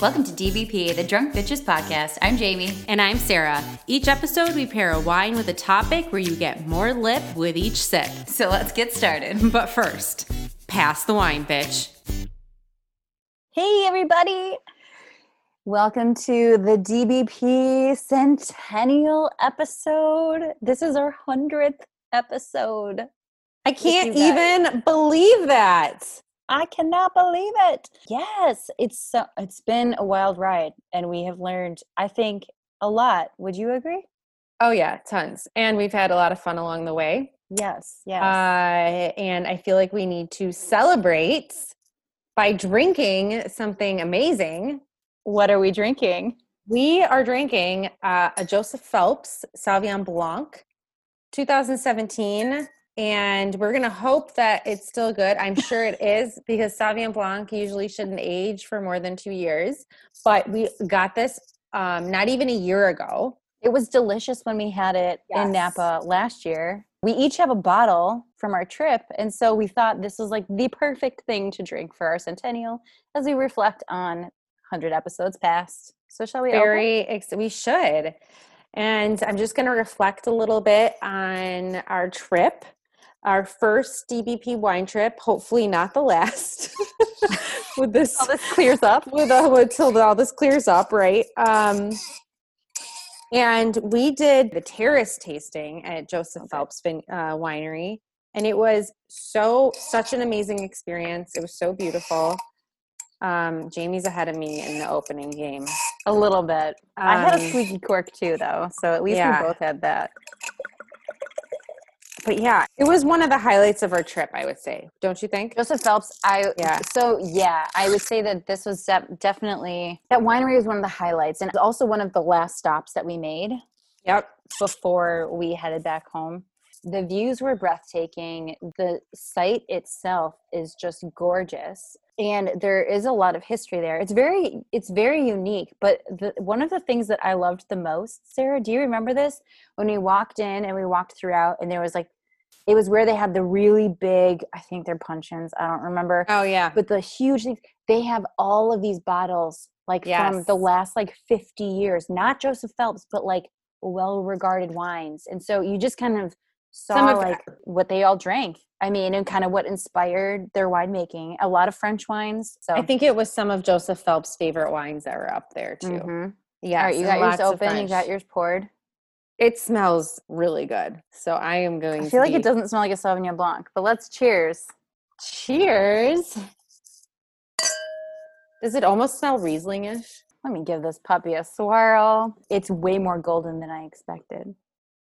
Welcome to DBP, the Drunk Bitches Podcast. I'm Jamie. And I'm Sarah. Each episode, we pair a wine with a topic where you get more lip with each sip. So let's get started. But first, pass the wine, bitch. Hey, everybody. Welcome to the DBP Centennial episode. This is our 100th episode. I can't even believe that. I cannot believe it. Yes, it's so, it's been a wild ride and we have learned I think a lot. Would you agree? Oh yeah, tons. And we've had a lot of fun along the way. Yes, yes. Uh, and I feel like we need to celebrate by drinking something amazing. What are we drinking? We are drinking uh, a Joseph Phelps Sauvignon Blanc 2017 and we're to hope that it's still good. I'm sure it is because Sauvignon Blanc usually shouldn't age for more than two years. But we got this um, not even a year ago. It was delicious when we had it yes. in Napa last year. We each have a bottle from our trip. And so we thought this was like the perfect thing to drink for our centennial as we reflect on 100 episodes past. So shall we? Very, ex- we should. And I'm just going to reflect a little bit on our trip our first DBP wine trip, hopefully not the last. with this, all this clears up. With uh, until all this clears up, right? Um, and we did the terrace tasting at Joseph okay. Phelps uh, Winery, and it was so such an amazing experience. It was so beautiful. Um, Jamie's ahead of me in the opening game. A little bit. Um, I had a um, squeaky cork too, though, so at least yeah. we both had that but yeah, it was one of the highlights of our trip, I would say. Don't you think? Joseph Phelps, I yeah. So yeah, I would say that this was de- definitely that winery was one of the highlights, and also one of the last stops that we made. Yep. Before we headed back home, the views were breathtaking. The site itself is just gorgeous, and there is a lot of history there. It's very, it's very unique. But the, one of the things that I loved the most, Sarah, do you remember this when we walked in and we walked throughout, and there was like it was where they had the really big i think they're puncheons i don't remember oh yeah but the huge things they have all of these bottles like yes. from the last like 50 years not joseph phelps but like well regarded wines and so you just kind of saw Some of, like what they all drank i mean and kind of what inspired their winemaking a lot of french wines so i think it was some of joseph phelps favorite wines that were up there too mm-hmm. yeah all right you got yours open you got yours poured it smells really good. So I am going I feel like be... it doesn't smell like a Sauvignon Blanc, but let's cheers. Cheers. Does it almost smell Rieslingish? Let me give this puppy a swirl. It's way more golden than I expected.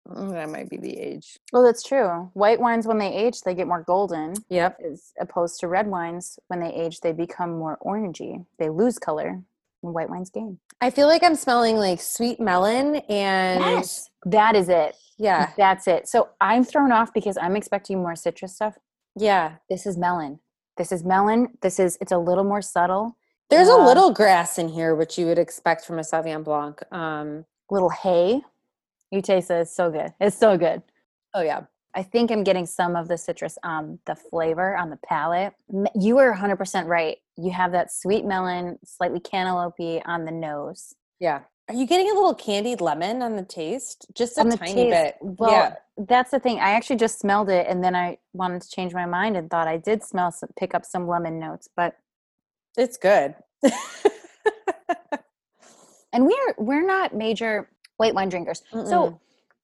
Mm, that might be the age. Well, that's true. White wines, when they age, they get more golden. Yep. As opposed to red wines, when they age, they become more orangey. They lose color And white wines gain. I feel like I'm smelling like sweet melon and yes, that is it. Yeah, that's it. So I'm thrown off because I'm expecting more citrus stuff. Yeah, this is melon. This is melon. This is it's a little more subtle. There's a little grass in here, which you would expect from a Sauvignon Blanc. Um, little hay. You taste it. It's so good. It's so good. Oh yeah. I think I'm getting some of the citrus on the flavor on the palate. You are 100% right. You have that sweet melon, slightly cantaloupe on the nose. Yeah. Are you getting a little candied lemon on the taste? Just a tiny taste, bit. Well, yeah. that's the thing. I actually just smelled it and then I wanted to change my mind and thought I did smell some, pick up some lemon notes, but it's good. and we're we're not major white wine drinkers. Mm-mm. So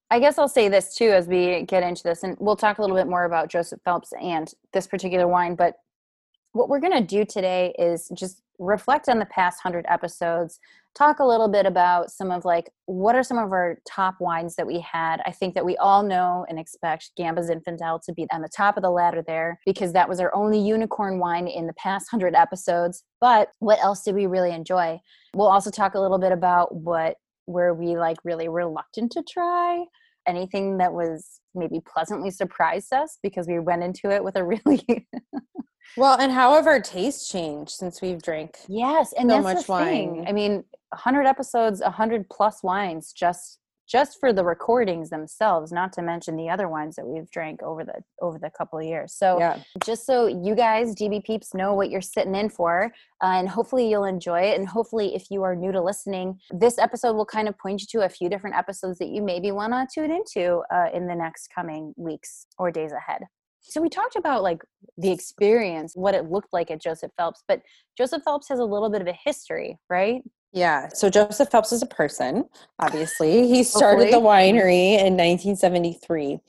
I guess I'll say this too as we get into this, and we'll talk a little bit more about Joseph Phelps and this particular wine. But what we're going to do today is just reflect on the past 100 episodes, talk a little bit about some of like what are some of our top wines that we had. I think that we all know and expect gambas Zinfandel to be on the top of the ladder there because that was our only unicorn wine in the past 100 episodes. But what else did we really enjoy? We'll also talk a little bit about what were we like really reluctant to try anything that was maybe pleasantly surprised us because we went into it with a really well and how have our tastes changed since we've drank yes and so much wine thing. i mean 100 episodes 100 plus wines just just for the recordings themselves, not to mention the other wines that we've drank over the over the couple of years. So Yeah. just so you guys, DB peeps, know what you're sitting in for, uh, and hopefully you'll enjoy it. And hopefully, if you are new to listening, this episode will kind of point you to a few different episodes that you maybe want to tune into uh, in the next coming weeks or days ahead. So we talked about like the experience, what it looked like at Joseph Phelps, but Joseph Phelps has a little bit of a history, right? Yeah. So Joseph Phelps is a person, obviously. He started the winery in 1973.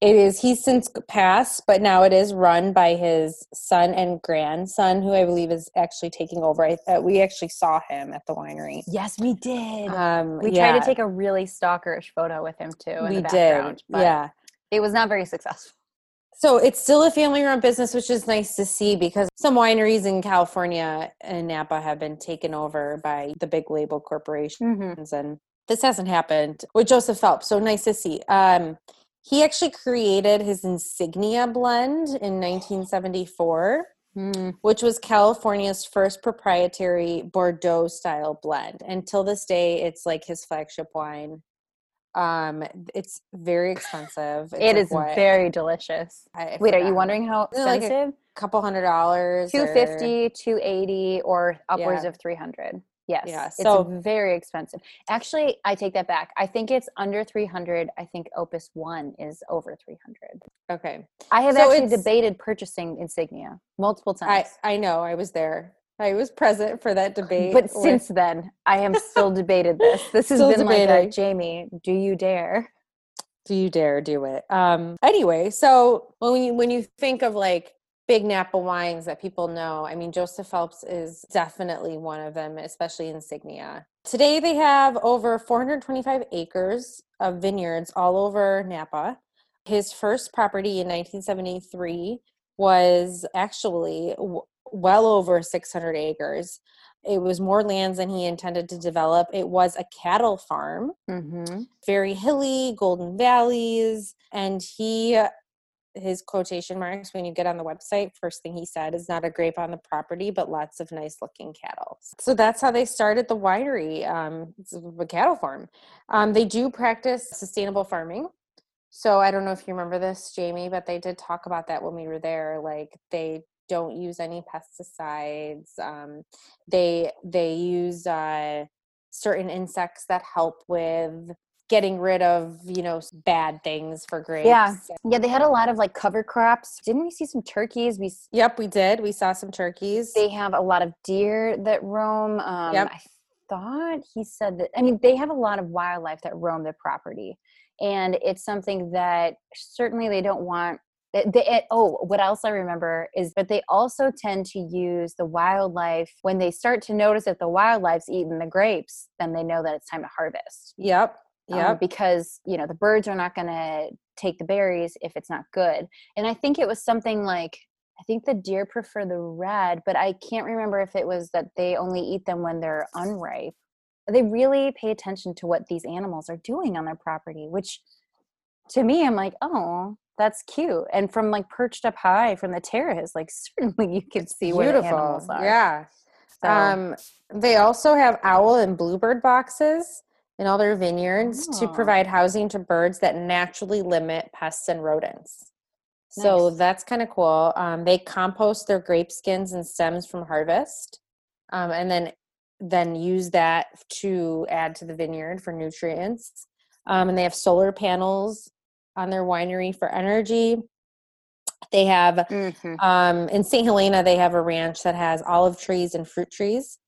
It is he's since passed, but now it is run by his son and grandson, who I believe is actually taking over. I, uh, we actually saw him at the winery. Yes, we did. Um, we yeah, tried to take a really stalkerish photo with him too. In we did. but Yeah. it was not very successful. So it's still a family run business, which is nice to see because some wineries in California and Napa have been taken over by the big label corporations. Mm-hmm. And this hasn't happened with Joseph Phelps. So nice to see. Um, he actually created his insignia blend in 1974, Mm. which was California's first proprietary Bordeaux style blend. Until this day, it's like his flagship wine. Um, it's very expensive. It's It like is what- very delicious. I Wait, are you wondering how it like a expensive? couple hundred dollars? or- 250 280 or upwards Yeah. of 300 yes Yeah, it's so- very expensive actually i take that back i think it's under 300 i think opus 1 is over 300 Okay. i have So actually debated purchasing insignia multiple times. I, times I know. I was there. I was present for that debate. but with- since then i am still debated this this has Still been like a jamie do you dare do you dare do it? Um anyway, so when you when you think of like big Napa wines that people know, I mean Joseph Phelps is definitely one of them, especially insignia. Today they have over 425 acres of vineyards all over Napa. His first property in 1973 was actually well over 600 acres. It was more lands than he intended to develop. It was a cattle farm mm-hmm. very hilly, golden valleys, and he his quotation marks when you get on the website first thing he said is not a grape on the property but lots of nice looking cattle so that's how they started the winery um, it's a cattle farm um, they do practice sustainable farming so i don't know if you remember this jamie but they did talk about that when we were there like they don't use any pesticides um, they they use uh, certain insects that help with getting rid of you know bad things for grapes Yeah. yeah they had a lot of like cover crops didn't we see some turkeys we yep we did we saw some turkeys they have a lot of deer that roam. Um, Yep. I thought he said that. I mean, they have a lot of wildlife that roam the property, and it's something that certainly they don't want. They, it- oh, what else I remember is that they also tend to use the wildlife when they start to notice that the wildlife's eating the grapes. Then they know that it's time to harvest. yep um, yep because you know the birds are not going to take the berries if it's not good and i think it was something like i think the deer prefer the red but i can't remember if it was that they only eat them when they're unripe they really pay attention to what these animals are doing on their property which to me i'm like oh that's cute and from like perched up high from the terrace like certainly you can see where the animals are. yeah. So, um they also have owl and bluebird boxes in all their vineyards to Oh. provide housing to birds that naturally limit pests and rodents. So that's kind of cool. Um, they compost their grape skins and stems from harvest um, and then then use that to add to the vineyard for nutrients. Um, and they have solar panels on their winery for energy they have Mhm. um, in St. Helena, they have a ranch that has olive trees and fruit trees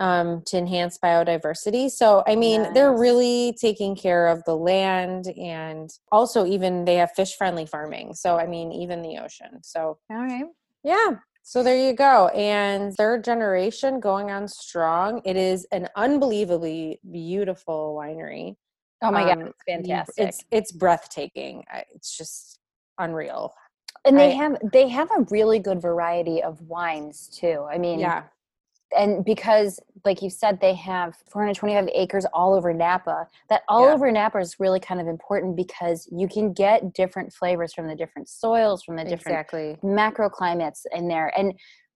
um, to enhance biodiversity. So, I mean, they're really taking care of the land and also even they have fish friendly farming. So, I mean, even the ocean. So, all right yeah. So there you go. And third generation going on strong. It is an unbelievably beautiful winery. Oh my Um, god it's fantastic It's it's breathtaking. It's just unreal. and they I- have they have a really good variety of wines too i mean Yeah. and because like you said they have 425 acres all over napa that all Yeah. over napa is really kind of important because you can get different flavors from the different soils from the different Exactly. macroclimates in there and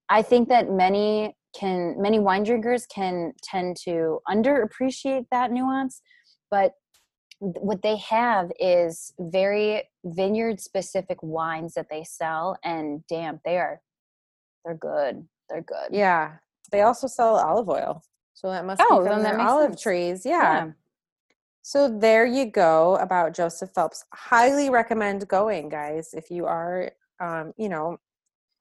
i think that many can many wine drinkers can tend to underappreciate that nuance but what they have is very vineyard specific wines that they sell and damn they are they're good they're good Yeah. They also sell olive oil. So that must Oh, be from that their olive sense. trees. Yeah. So there you go about Joseph Phelps. Highly recommend going, guys, if you are um, you know,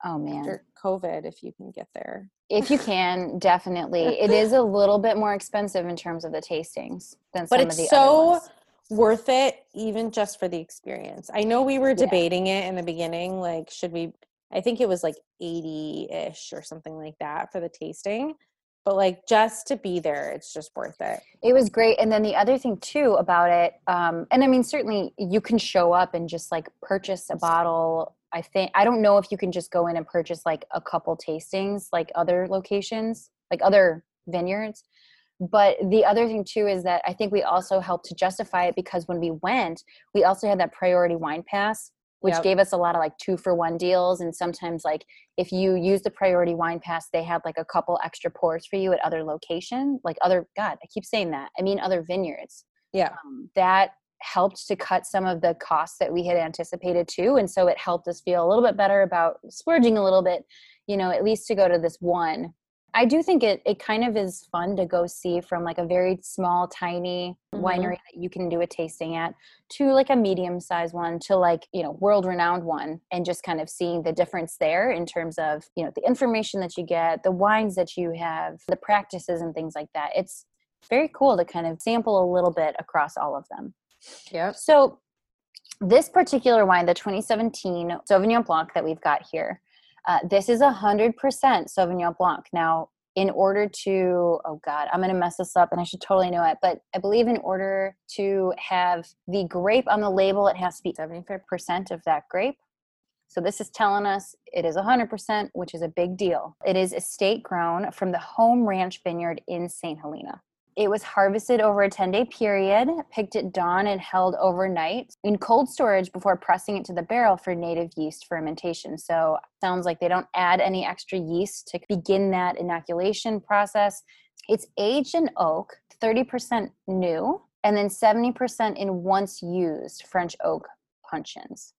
oh man after COVID, if you can get there. if you can definitely it is a little bit more expensive in terms of the tastings than But some of the so other ones. Worth it even just for the experience. I know we were Yeah. debating it in the beginning like should we I think it was like 80ish or something like that for the tasting. But like just to be there, it's just worth it. It was great. And then the other thing too about it, um, and I mean, certainly you can show up and just like purchase a bottle. I think, I don't know if you can just go in and purchase like a couple tastings, like other locations, like other vineyards. But the other thing too is that I think we also helped to justify it because when we went, we also had that priority wine pass, which Yep. gave us a lot of like two for one deals. And sometimes, like, if you use the priority wine pass, they had like a couple extra pours for you at other location, like other, God, I keep saying that. I mean, other vineyards. Yeah. Um, that helped to cut some of the costs that we had anticipated too. And so it helped us feel a little bit better about splurging a little bit, you know, at least to go to this one. I do think it it kind of is fun to go see from like a very small, tiny Mhm. winery that you can do a tasting at to like a medium sized one to like, you know, world renowned one and just kind of seeing the difference there in terms of, you know, the information that you get, the wines that you have, the practices and things like that. It's very cool to kind of sample a little bit across all of them. Yep. So, this particular wine, the 2017 Sauvignon Blanc that we've got here, uh, this is 100% Sauvignon Blanc. Now, in order to, oh God, I'm going to mess this up and I should totally know it, but I believe in order to have the grape on the label, it has to be 75% of that grape. So this is telling us it is 100%, which is a big deal. It is estate grown from the home ranch vineyard in St. Helena. It was harvested over a 10 day period, picked at dawn, and held overnight in cold storage before pressing it to the barrel for native yeast fermentation. So, sounds like they don't add any extra yeast to begin that inoculation process. It's aged in oak, 30% new, and then 70% in once used French oak puncheons.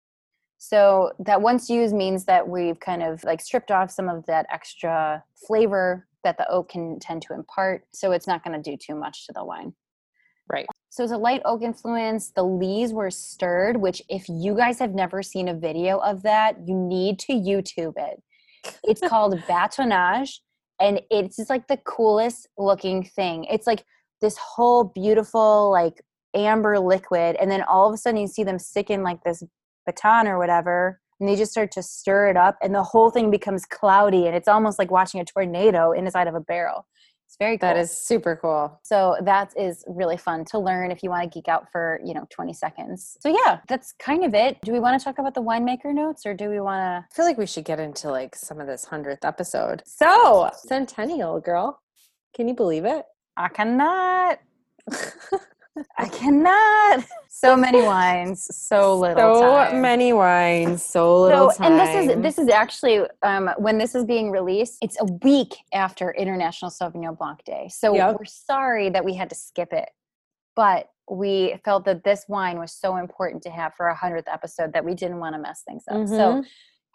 So that once used means that we've kind of like stripped off some of that extra flavor that the oak can tend to impart. So it's not going to do too much to the wine. Right. So it's a light oak influence. The lees were stirred, which if you guys have never seen a video of that, you need to YouTube it. It's called batonnage, and it's just like the coolest looking thing. It's like this whole beautiful like amber liquid, and then all of a sudden you see them stick in like this baton or whatever, and they just start to stir it up, and the whole thing becomes cloudy, and it's almost like watching a tornado inside of a barrel. It's very cool. That is super cool. So that is really fun to learn if you want to geek out for, you know, 20 seconds. So yeah, that's kind of it. Do we want to talk about the winemaker notes or do we want to I feel like we should get into like some of this 100th episode. So, Centennial girl. Can you believe it? I cannot. I cannot. So many wines, so little so time. many wines, so little So, and this is this is actually um, when this is being released. It's a week after International Sauvignon Blanc Day, so Yep. we're sorry that we had to skip it, but we felt that this wine was so important to have for our hundredth episode that we didn't want to mess things up. So, Mhm.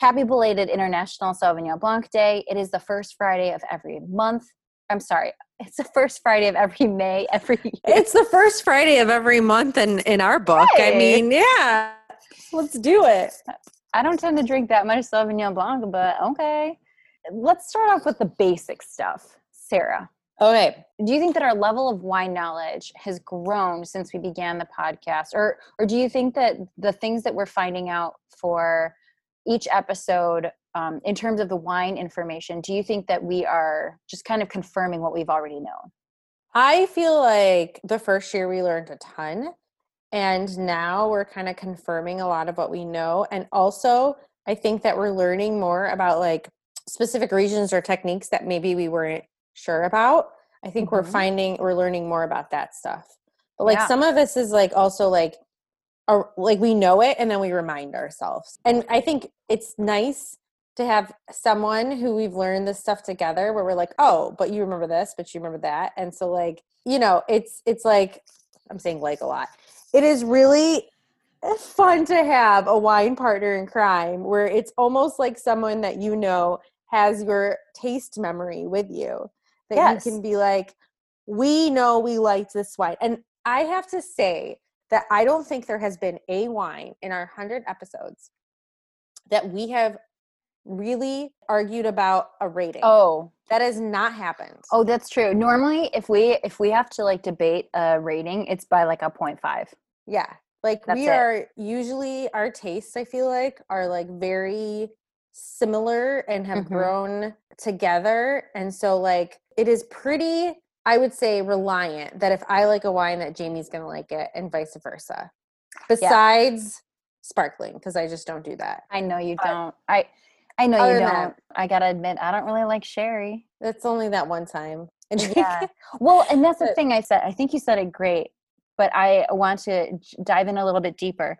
happy belated International Sauvignon Blanc Day! It is the first Friday of every month. I'm sorry, it's the first Friday of every May every year. It's the first Friday of every month in in our book. I mean, yeah. Let's do it. I don't tend to drink that much Sauvignon Blanc, but okay. Let's start off with the basic stuff. Sarah, Okay. do you think that our level of wine knowledge has grown since we began the podcast or or do you think that the things that we're finding out for each episode um, in terms of the wine information do you think that we are just kind of confirming what we've already known I feel like the first year we learned a ton, and now we're kind of confirming a lot of what we know. And also, I think that we're learning more about like specific regions or techniques that maybe we weren't sure about. I think we're Mhm. finding we're learning more about that stuff. But like Yeah. some of this is like also like or like we know it and then we remind ourselves. And I think it's nice to have someone who we've learned this stuff together where we're like, "Oh, but you remember this, but you remember that." And so like, you know, it's it's like I'm saying like a lot. it is really fun to have a wine partner in crime where it's almost like someone that you know has your taste memory with you that Yes. you can be like we know we liked this wine and i have to say that i don't think there has been a wine in our 100 episodes that we have really argued about a rating Oh, that has not happened oh, that's true. Normally, if we if we have to like debate a rating, it's by like a 0.5. Yeah. Like That's we it. are usually our tastes, I feel like, are like very similar and have Mhm. grown together. And so like it is pretty, I would say, reliant that if I like a wine that Jamie's gonna like it and vice versa. Besides sparkling, because I just don't do that. I know you But- don't. I I know Other you don't. that- I gotta admit, I don't really like sherry. It's only that one time. Yeah. Well, and that's the But- thing I said. I think you said it great, but I want to dive in a little bit deeper.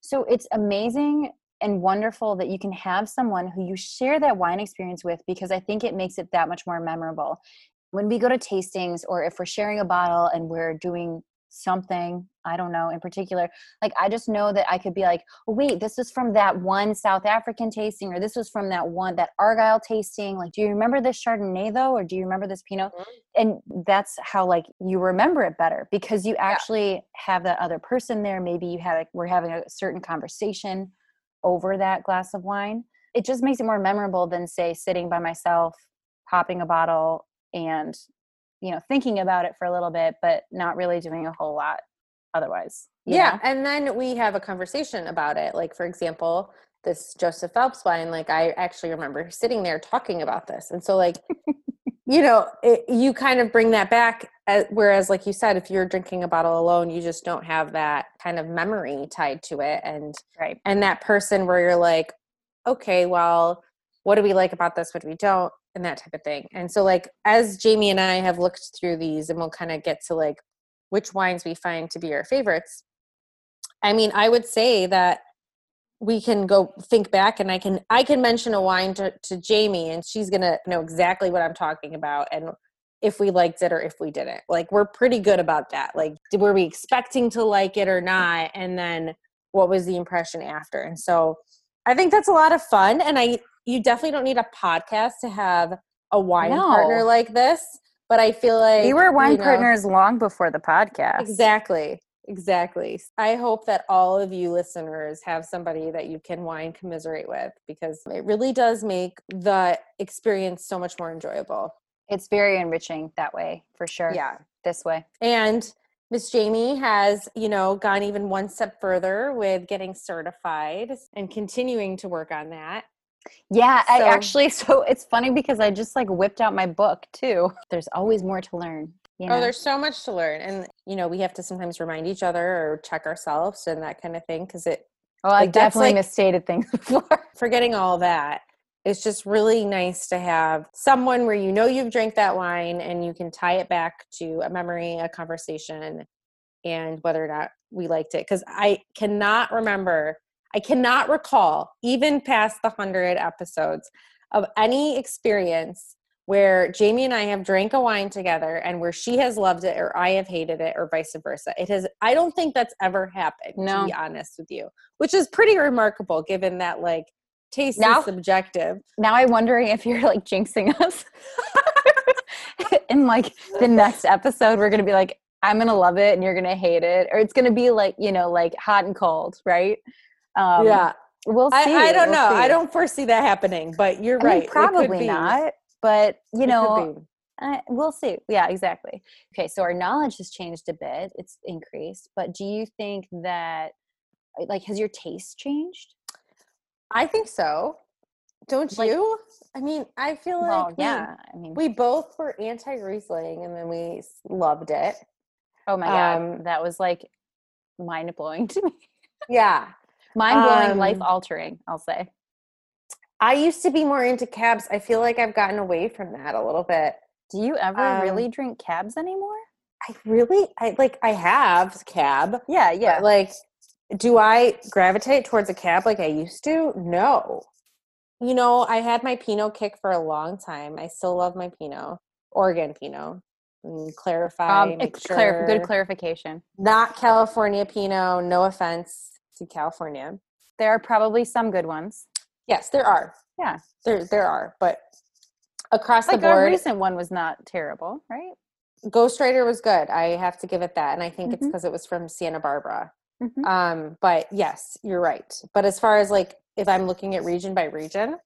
So it's amazing and wonderful that you can have someone who you share that wine experience with because I think it makes it that much more memorable. When we go to tastings or if we're sharing a bottle and we're doing something, I don't know, in particular, like I just know that I could be like, oh, wait, this is from that one South African tasting or this was from that one, that Argyle tasting. Like, do you remember this Chardonnay though? Or do you remember this Pinot? Mhm. and that's how like you remember it better because you actually have that other person there maybe you had like we're having a certain conversation over that glass of wine it just makes it more memorable than say sitting by myself popping a bottle and you know thinking about it for a little bit but not really doing a whole lot otherwise yeah know? and then we have a conversation about it. Like for example this joseph phelps wine like i actually remember sitting there talking about this. And so like you know it, you kind of bring that back uh whereas like you said if you're drinking a bottle alone you just don't have that kind of memory tied to it. And right. and that person where you're like okay well what do we like about this? What do we don't? and that type of thing. And so like as jamie and i have looked through these and we'll kind of get to like which wines we find to be our favorites. I mean i would say that we can go think back and i can i can mention a wine to, to jamie and she's gonna know exactly what i'm talking about and if we liked it or if we didn't. Like we're pretty good about that. Like were we expecting to like it or not? And then what was the impression after? And so i think that's a lot of fun and i you definitely don't need a podcast to have a wine partner like this but i feel like we were wine you know- partners long before the podcast Exactly. Exactly. I hope that all of you listeners have somebody that you can wine commiserate with because it really does make the experience so much more enjoyable. it's very enriching that way for sure Yeah. this way And Miss Jamie has, you know, gone even one step further with getting certified and continuing to work on that. Yeah, I actually so it's funny because I just like whipped out my book too. There's always more to learn. You oh, know? Oh, there's so much to learn. And, you know, we have to sometimes remind each other or check ourselves and that kind of thing because it oh, like, that's definitely like- misstated things before. forgetting all that it's just really nice to have someone where you know you've drank that wine and you can tie it back to a memory a conversation and whether or not we liked it because i cannot remember i cannot recall even past the 100 episodes of any experience where jamie and i have drank a wine together and where she has loved it or i have hated it or vice versa it has i don't think that's ever happened No. to be honest with you which is pretty remarkable given that like taste Now- is subjective. Now I'm wondering if you're like jinxing us. In like the next episode, we're gonna be like, I'm gonna love it and you're gonna hate it, or it's gonna be like you know like hot and cold, right? Um, yeah. we'll I, see. I don't we'll know. I don't foresee that happening, but you're I mean, right. Could probably not, but you It know. Uh, we'll see. Yeah, exactly. Okay, so our knowledge has changed a bit. It's increased, but do you think that uh, like has your taste changed? I think so. Don't Like- you? I mean, I feel like well, we, yeah. I mean, we both were anti Riesling, and then we loved it. oh my god, um, that was like mind blowing to me. Yeah, Mind blowing, life Um, altering. I'll say. I used to be more into cabs. I feel like I've gotten away from that a little bit. Do you ever um, really drink cabs anymore? I really, I like, I have cab. Yeah, Yeah. like, do I gravitate towards a cab like I used to? No. You know, I had my Pinot kick for a long time. I still love my Pinot, Oregon Pinot. and clarify. Um, make clar- good clarification. Not California Pinot. No offense to California. There are probably some good ones. Yes, there are. Yeah. There there are, but across Like the our board, recent one was not terrible, right? Ghost Rider was good. I have to give it that, and I think it's Mhm. because it was from Santa Barbara. Mhm. Um, but yes, you're right. But as far as like if I'm looking at region by region,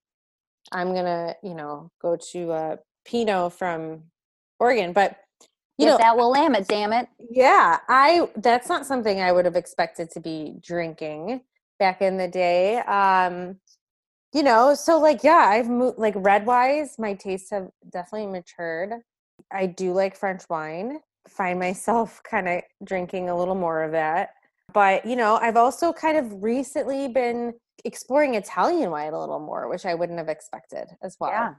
I'm gonna you know go to uh, Pinot from Oregon. But you know, that will Willamette, damn it. yeah, I that's not something I would have expected to be drinking back in the day. Um, you know, so like yeah, I've moved like red wise, my tastes have definitely matured. I do like French wine. Find myself kind of drinking a little more of that. But, you know, I've also kind of recently been exploring Italian wine a little more, which I wouldn't have expected as well. Yeah.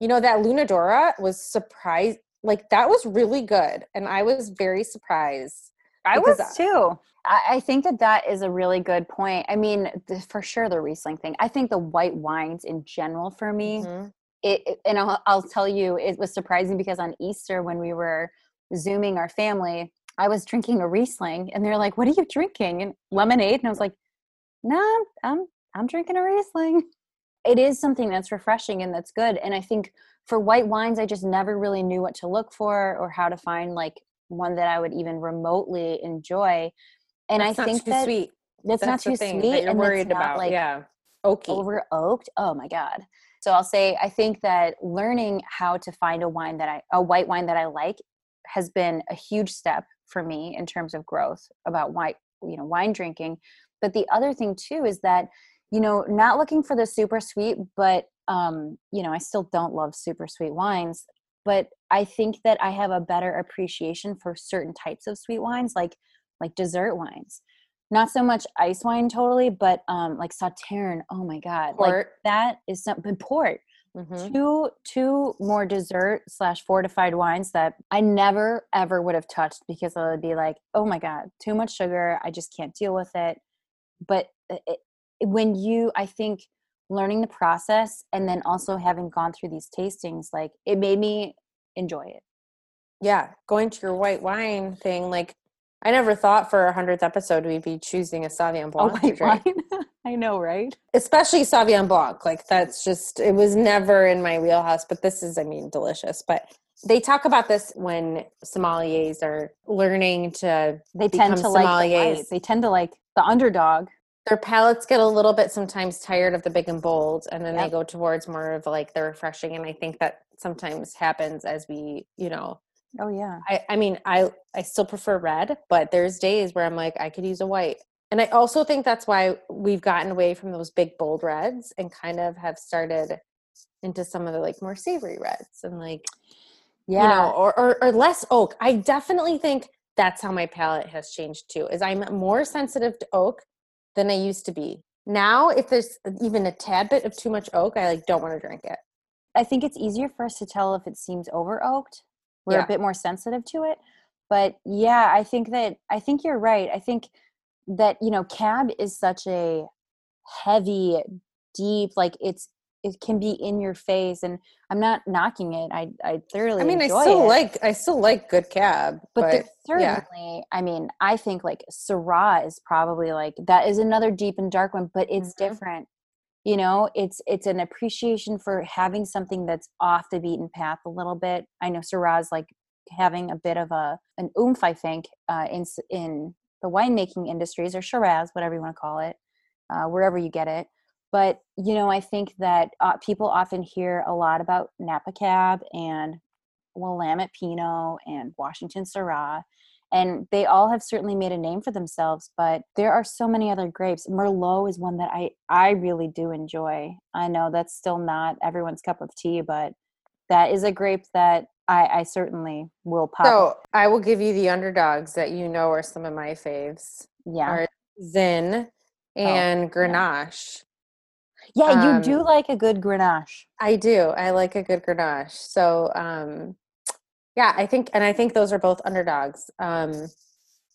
You know, that Lunadora was surprised like that was really good and I was very surprised. I was too. I, I think that that is a really good point. I mean, the, for sure the Riesling thing. I think the white wines in general for me, Mhm. it, it- and I'll, I'll tell you, it was surprising because on Easter when we were zooming our family, I was drinking a Riesling, and they're like, "What are you drinking?" And lemonade, and I was like, "No, I'm I'm drinking a Riesling." It is something that's refreshing and that's good. And I think for white wines, I just never really knew what to look for or how to find like one that I would even remotely enjoy. And That's I not think too that sweet. that's, not the too sweet that you're and that's worried not, about. like yeah. Oaky. over oaked. Oh my god. So I'll say I think that learning how to find a wine that I a white wine that I like has been a huge step for me in terms of growth about wine, you know, wine drinking. But the other thing too is that you know, not looking for the super sweet, but um, you know, I still don't love super sweet wines, but I think that I have a better appreciation for certain types of sweet wines like like dessert wines not so much ice wine totally, but um like Sauterne. Oh my god, like that is something port. Mhm. Two two more dessert slash fortified wines that I never ever would have touched because I would be like, oh my god, too much sugar. I just can't deal with it. But it, it- when you, I think, learning the process and then also having gone through these tastings, like it made me enjoy it. yeah going to your white wine thing like i never thought for a hundredth episode we'd be choosing a sauvignon A blanc to white wine. I know, right? especially sauvignon blanc like that's just it was never in my wheelhouse but this is i mean delicious but they talk about this when sommeliers are learning to They tend to like the They tend to like the underdog. Their palates get a little bit sometimes tired of the big and bold and then they go towards more of like the refreshing and i think that sometimes happens as we you know Oh yeah. I, I mean, I I still prefer red, but there's days where I'm like, I could use a white. And I also think that's why we've gotten away from those big bold reds and kind of have started into some of the like more savory reds and like Yeah. you know, or, or or less oak. I definitely think that's how my palate has changed too. Is I'm more sensitive to oak than I used to be. Now, if there's even a tad bit of too much oak, I like don't want to drink it. I think it's easier for us to tell if it seems over oaked. We're Yeah. a bit more sensitive to it. But yeah, I think that I think you're right. I think that, you know, cab is such a heavy, deep, like it's it can be in your face and I'm not knocking it. I I thoroughly I mean, I still it. like I still like good cab, but, but, there's yeah. certainly i mean i think like syrah is probably like that is another deep and dark one but it's Mhm. different you know it's it's an appreciation for having something that's off the beaten path a little bit i know syrah is like having a bit of a an oomph i think uh, in in the winemaking industries or shiraz whatever you want to call it uh, wherever you get it but you know i think that uh, people often hear a lot about napa cab and willamette pinot and washington syrah and they all have certainly made a name for themselves but there are so many other grapes merlot is one that i i really do enjoy i know that's still not everyone's cup of tea but that is a grape that i i certainly will pop So I will give you the underdogs that you know are some of my faves. yeah Are Zin and Grenache. Yeah you do um, like a good grenache I do. I like a good Grenache. So um yeah, I think and I think those are both underdogs. Um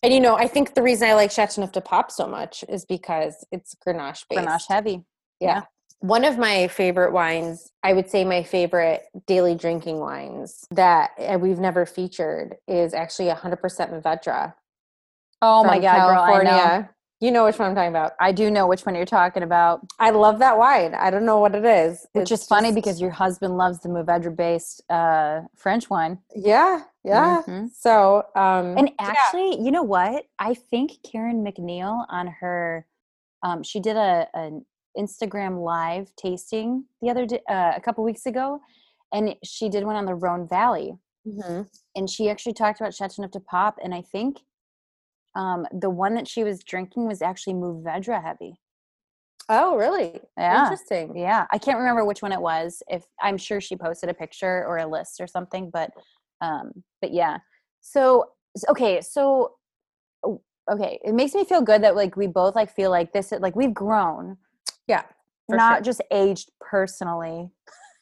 and you know, I think the reason I like Chateauneuf du Pape so much is because it's Grenache based. grenache heavy Yeah. one of my favorite wines, I would say my favorite daily drinking wines that uh, we've never featured is actually 100% Mourvedre. Oh my god, California. girl. You know which one I'm talking about. I do know which one you're talking about. I love that wine. I don't know what it is. Which it's is funny because your husband loves the Mourvedre based uh, French wine. Yeah, yeah. Mm-hmm. So, um, and actually, yeah. you know what? I think Karen MacNeil on her, um, she did a an Instagram live tasting the other day, uh, a couple weeks ago, and she did one on the Rhone Valley. Mm-hmm. And she actually talked about Chateauneuf du Pape, and I think um, the one that she was drinking was actually Mourvedre heavy. Oh, really? Yeah. Interesting. Yeah. I can't remember which one it was. If I'm sure she posted a picture or a list or something, but um, but yeah. So okay, so okay, it makes me feel good that like we both like feel like this like we've grown. Yeah. Not sure. just aged personally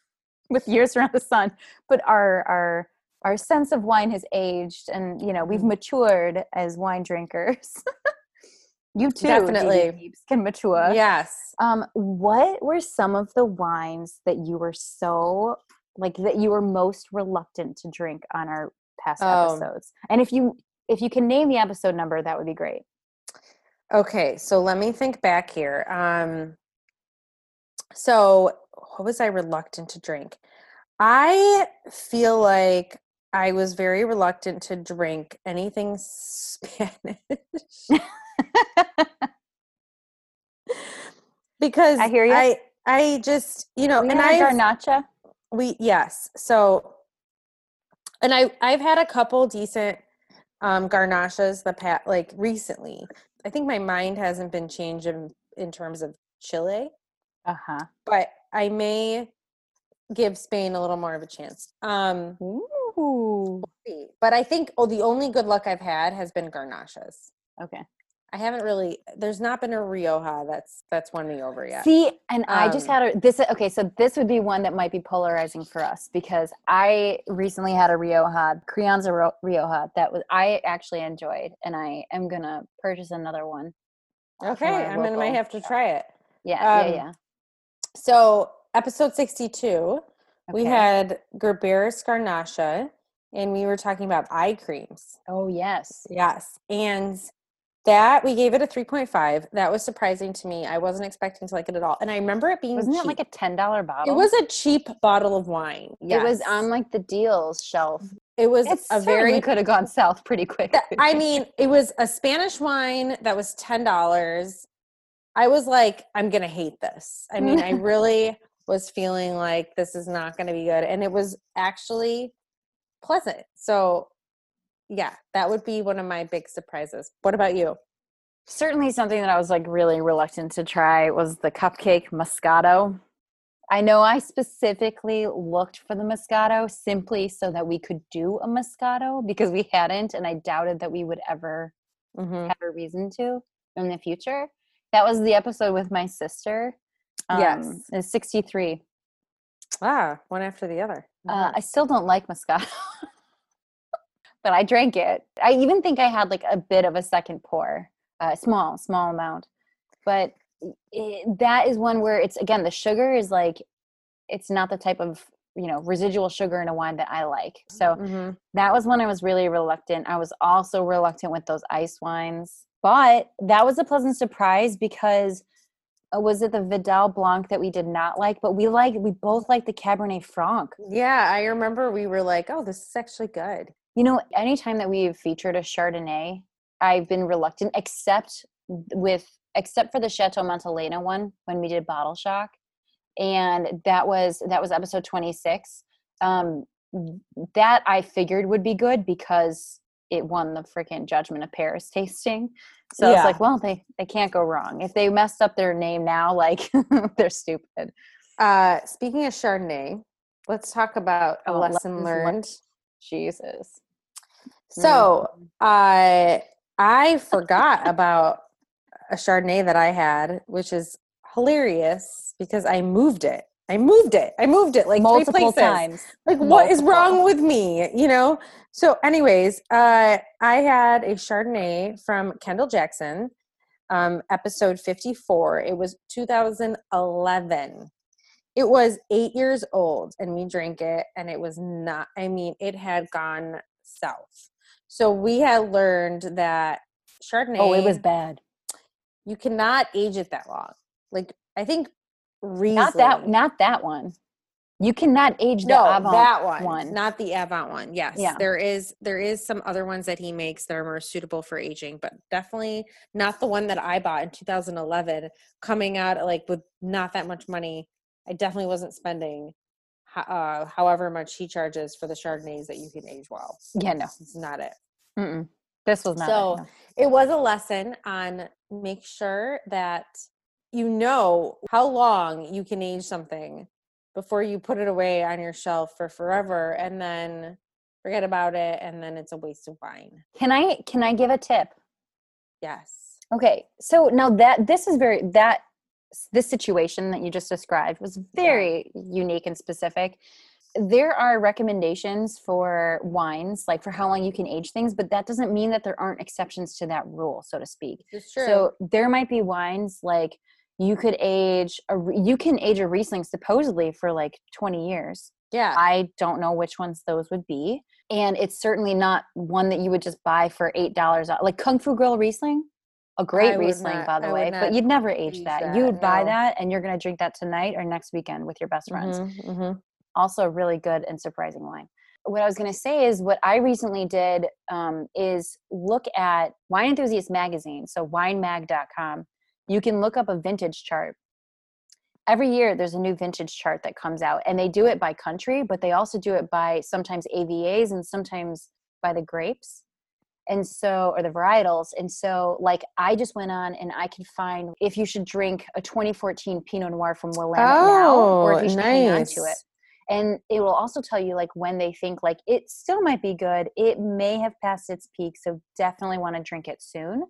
with years around the sun, but our our our sense of wine has aged and you know we've mm-hmm. matured as wine drinkers. You too definitely. can mature. Yes. Um what were some of the wines that you were so like that you were most reluctant to drink on our past oh. episodes? And if you if you can name the episode number that would be great. Okay so let me think back here. Um so what was i reluctant to drink? I feel like I was very reluctant to drink anything Spanish. because I hear you. I I just you know, we and I garnacha. We yes, so and I I've had a couple decent um garnachas the pat like recently. I think my mind hasn't been changed in, in terms of Chile. Uh huh. But I may give Spain a little more of a chance. Um, Ooh. But I think oh, the only good luck I've had has been garnachas. Okay. I haven't really. There's not been a Rioja that's that's won me over yet. See, and um, I just um had a this. Okay, so this would be one that might be polarizing for us because I recently had a Rioja, Crianza Rioja that was I actually enjoyed, and I am gonna purchase another one. Okay, I'm gonna might have to try it. Yeah, um, yeah, yeah. So episode 62, okay. we had Gerberis Garnacha and we were talking about eye creams. Oh, yes. Yes. And that we gave it a 3.5. That was surprising to me. I wasn't expecting to like it at all. And I remember it being Wasn't cheap. it like a $10 bottle? It was a cheap bottle of wine. Yes. It was on like the deals shelf. Mm-hmm. It was it a very could have gone south pretty quick. I mean, it was a Spanish wine that was $10. I was like, I'm going to hate this. I mean, I really was feeling like this is not going to be good. And it was actually pleasant. So, yeah, that would be one of my big surprises. What about you? Certainly, something that I was like really reluctant to try was the cupcake Moscato. I know I specifically looked for the Moscato simply so that we could do a Moscato because we hadn't, and I doubted that we would ever mm-hmm. have a reason to in the future. That was the episode with my sister um, yes. Is 63. Ah, one after the other. Uh, I still don't like Moscato, but I drank it. I even think I had like a bit of a second pour, uh, small, small amount. But it, that is one where it's again the sugar is like it's not the type of you know residual sugar in a wine that I like. So mm-hmm. that was when I was really reluctant. I was also reluctant with those ice wines, but that was a pleasant surprise because uh, was it the Vidal Blanc that we did not like, but we like we both like the Cabernet Franc. Yeah, I remember we were like, "Oh, this is actually good." You know, anytime that we've featured a Chardonnay, I've been reluctant, except with except for the Chateau Montelena one when we did Bottle Shock, and that was that was episode twenty six. Um, that I figured would be good because it won the freaking Judgment of Paris tasting. So yeah. it's like, well, they they can't go wrong. If they messed up their name now, like they're stupid. Uh, speaking of Chardonnay, let's talk about a oh, lesson learned. Jesus. So I uh, I forgot about a Chardonnay that I had, which is hilarious because I moved it. I moved it. I moved it like multiple times. Like, multiple. what is wrong with me? You know. So, anyways, uh, I had a Chardonnay from Kendall Jackson. um, episode 54. It was 2011. It was eight years old, and we drank it, and it was not, I mean, it had gone south. So we had learned that Chardonnay. Oh, it was bad. You cannot age it that long. Like, I think Riesling. Not that. Not that one. You cannot age the no, Avant that one, one. not the Avant one. Yes, Yeah. there is there is some other ones that he makes that are more suitable for aging, but definitely not the one that I bought in 2011. Coming out like with not that much money, I definitely wasn't spending uh, however much he charges for the Chardonnays that you can age well. yeah, no. It's not it. Mm-mm. This was not. So- it, no. It was a lesson on make sure that you know how long you can age something before you put it away on your shelf for forever and then forget about it and then it's a waste of wine. Can I? Can I give a tip? Yes. Okay, so now that this is very that this situation that you just described was very unique and specific. There are recommendations for wines, like for how long you can age things, but that doesn't mean that there aren't exceptions to that rule, so to speak. So there might be wines like you could age a you can age a Riesling supposedly for like 20 years. yeah. I don't know which ones those would be. And it's certainly not one that you would just buy for eight dollars. Like Kung Fu Girl Riesling, a great I Riesling, not- by the I way. But you'd never age that. that, You would buy that, and you're going to drink that tonight or next weekend with your best friends. Mhm, mhm. Also, a really good and surprising wine. What I was going to say is what I recently did um, is look at Wine Enthusiast magazine, so winemag.com. You can look up a vintage chart. Every year there's a new vintage chart that comes out and they do it by country but they also do it by sometimes avas and sometimes by the grapes and so or the varietals and so like i just went on and i could find if you should drink a 2014 pinot noir from willamette now or if Oh, you should hang on to it and it will also tell you like when they think like it still might be good it may have passed its peak so definitely want to drink it soon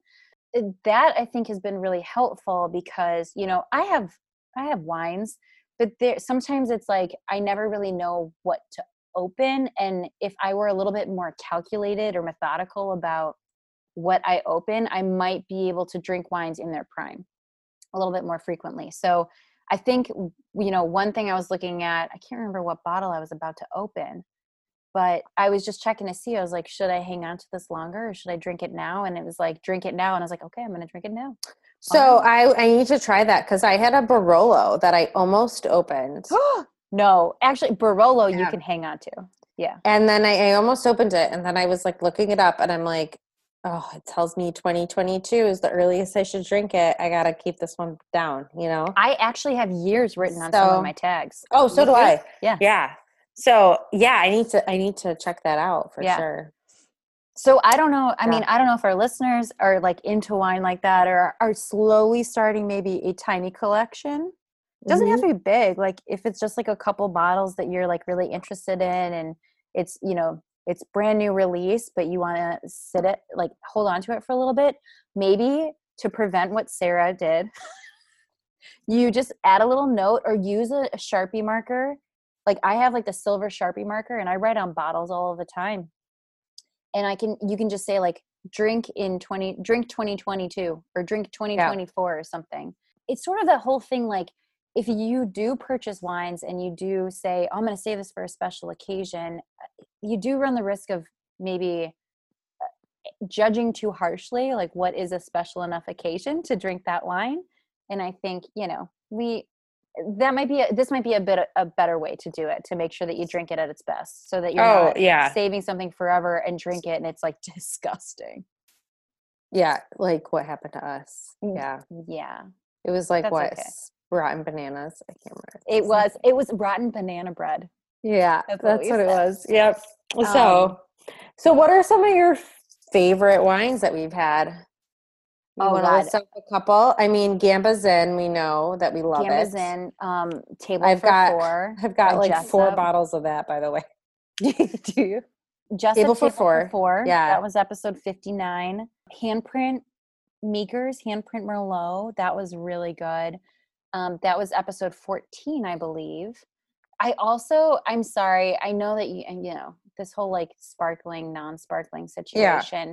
that i think has been really helpful because you know i have i have wines but there sometimes it's like i never really know what to open and if i were a little bit more calculated or methodical about what i open i might be able to drink wines in their prime a little bit more frequently. So i think you know one thing i was looking at i can't remember what bottle i was about to open but i was just checking to see i was like should i hang on to this longer or should i drink it now and it was like drink it now and i was like okay i'm gonna drink it now So I, I need to try that because I had a Barolo that I almost opened. no actually barolo you can hang on to yeah And then I, I almost opened it, and then I was like looking it up, and I'm like, oh, it tells me 2022 is the earliest I should drink it. I gotta keep this one down, you know. i actually have years written on some of my tags Oh, so do? I. Yeah. yeah. So yeah, I need to I need to check that out for Yeah. sure. So I don't know. I Yeah. mean, I don't know if our listeners are like into wine like that or are slowly starting maybe a tiny collection. It doesn't have Mm-hmm. to be big. Like if it's just like a couple bottles that you're like really interested in and it's, you know, it's brand new release, but you want to sit it like hold on to it for a little bit, maybe to prevent what Sarah did. you just add a little note or use a, a Sharpie marker. Like I have like the silver Sharpie marker and I write on bottles all the time. And I can you can just say like drink in 20 drink 2022 or drink 2024 or something. It's sort of that whole thing like if you do purchase wines and you do say oh, I'm going to save this for a special occasion, uh, you do run the risk of maybe uh, judging too harshly like what is a special enough occasion to drink that wine. And I think, you know, we that might be a, this might be a bit a better way to do it to make sure that you drink it at its best so that you're Oh, not yeah. saving something forever and drink it and it's like disgusting Yeah, like what happened to us. Mm. Yeah. yeah It was like That's what okay. rotten bananas. I can't remember. it was it was rotten banana bread Yeah, That's that's, what what, it was. Yep. Um, So, so what are some of your favorite wines that we've had? Oh, want to God. list off a couple? I mean, Gamba's in. We know that we love Gamba's it. in um table I've for got- four I've got like four bottles of that, by the way. do you just Table for four. four Yeah. that was episode 59 handprint Meeker's handprint merlot that was really good um that was episode 14 i believe i also i'm sorry i know that you and, you know this whole like sparkling non-sparkling situation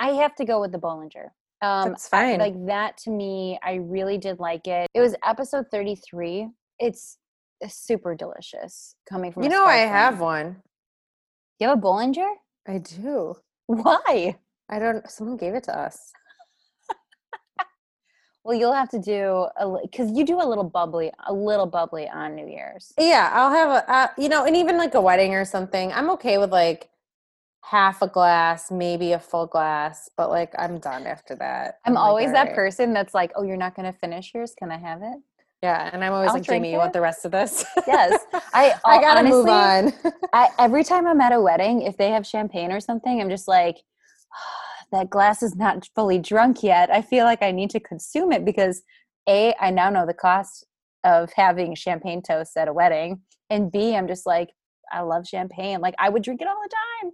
Yeah. i have to go with the bollinger Um, That's I- fine. like that to me, I really did like it. It was episode 33. It's it's super delicious coming from you know, I have one. You have a Bollinger? I do. Why? I don't. Someone gave it to us. Well, you'll have to do a because you do a little bubbly, a little bubbly on New Year's. Yeah, I'll have a. Uh, you know, and even like a wedding or something, I'm okay with like half a glass, maybe a full glass, but like I'm done after that. I'm oh like, always that "Alright." person that's like, "Oh, you're not going to finish yours? Can I have it?" Yeah, and I'm always I'll like, Jamie, drink you want the rest of this? Yes. I I gotta move on. I, every time I'm at a wedding, if they have champagne or something, I'm just like, ah, that glass is not fully drunk yet. I feel like I need to consume it because A, I now know the cost of having champagne toast at a wedding. And B, I'm just like, I love champagne. Like I would drink it all the time.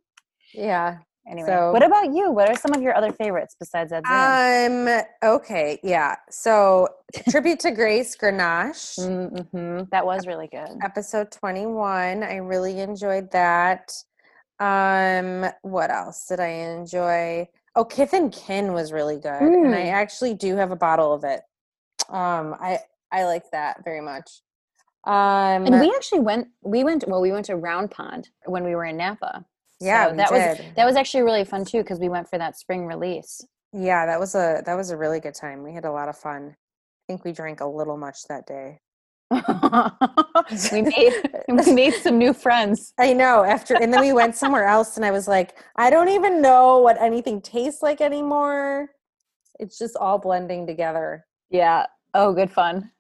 Yeah. Anyway, So- what about you? What are some of your other favorites besides that? Um. Okay. Yeah. So, tribute to Grace Grenache, mm-hmm. That was really good. episode twenty-one. I really enjoyed that. Um. What else did I enjoy? Oh, Kith and Kin was really good, and I Mm. actually do have a bottle of it. Um. I I liked that very much. Um. And we actually went. We went. Well, we went to Round Pond when we were in Napa. Yeah, So that was that was actually really fun too because we went for that spring release. Yeah, that was a that was a really good time. We had a lot of fun. I think we drank a little much that day. we made we made some new friends. I know. After and then we went somewhere else, and I was like, I don't even know what anything tastes like anymore. It's just all blending together. Yeah. Oh, good fun.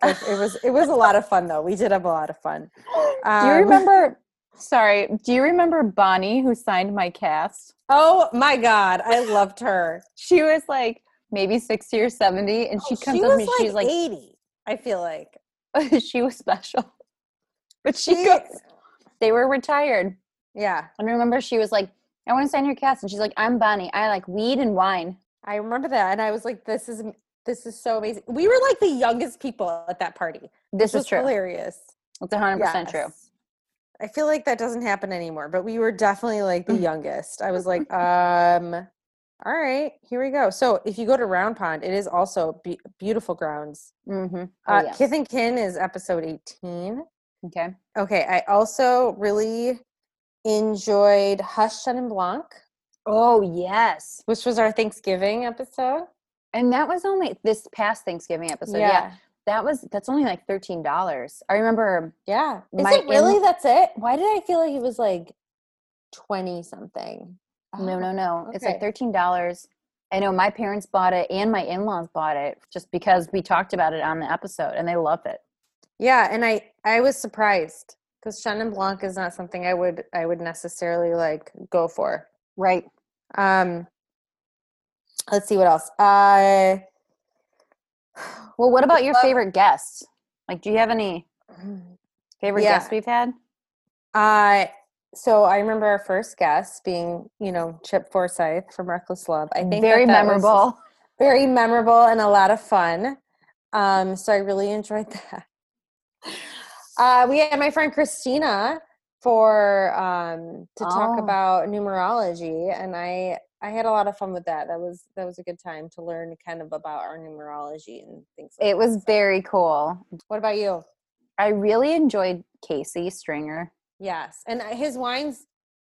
But it was it was a lot of fun though. We did have a lot of fun. do you Um, remember? Sorry. Do you remember Bonnie who signed my cast? Oh my god, I loved her. She was like maybe sixty or seventy, and she Oh, comes she up to me. She's like, eighty. I feel like she was special, but she, she. goes, they were retired. Yeah, And I remember she was like, "I want to sign your cast," and she's like, "I'm Bonnie. I like weed and wine." I remember that, and I was like, "This is this is so amazing." We were like the youngest people at that party. This is true. Hilarious. It's hundred percent true. I feel like that doesn't happen anymore, but we were definitely like the youngest. I was like, um, all right, here we go. So if you go to Round Pond, it is also be- beautiful grounds. Mm-hmm. Uh, yes. Kith and Kin is episode 18. Okay. Okay, I also really enjoyed Hush Chenin Blanc, Oh yes. which was our Thanksgiving episode. And that was only this past Thanksgiving episode. Yeah. That was that's only like thirteen dollars. I remember Yeah. Is it really in- that's it? Why did I feel like it was like 20 something? no, no, no. It's like thirteen dollars. I know my parents bought it and my in-laws bought it just because we talked about it on the episode and they love it. Yeah, and I I was surprised because Chenin Blanc is not something I would I would necessarily like go for. Right. Um, let's see what else. Uh, Well, what about your favorite guests? Like, do you have any favorite Yeah. guests we've had? uh, so I remember our first guest being you know Chip Forsyth from Reckless Love. I think very that that memorable. very memorable and a lot of fun. Um, so I really enjoyed that. Uh, we had my friend Christina for um, to talk Oh. about numerology, and I I had a lot of fun with that. That was that was a good time to learn kind of about our numerology and things. Like It was very cool. What about you? I really enjoyed Casey Stringer. Yes, and his wines.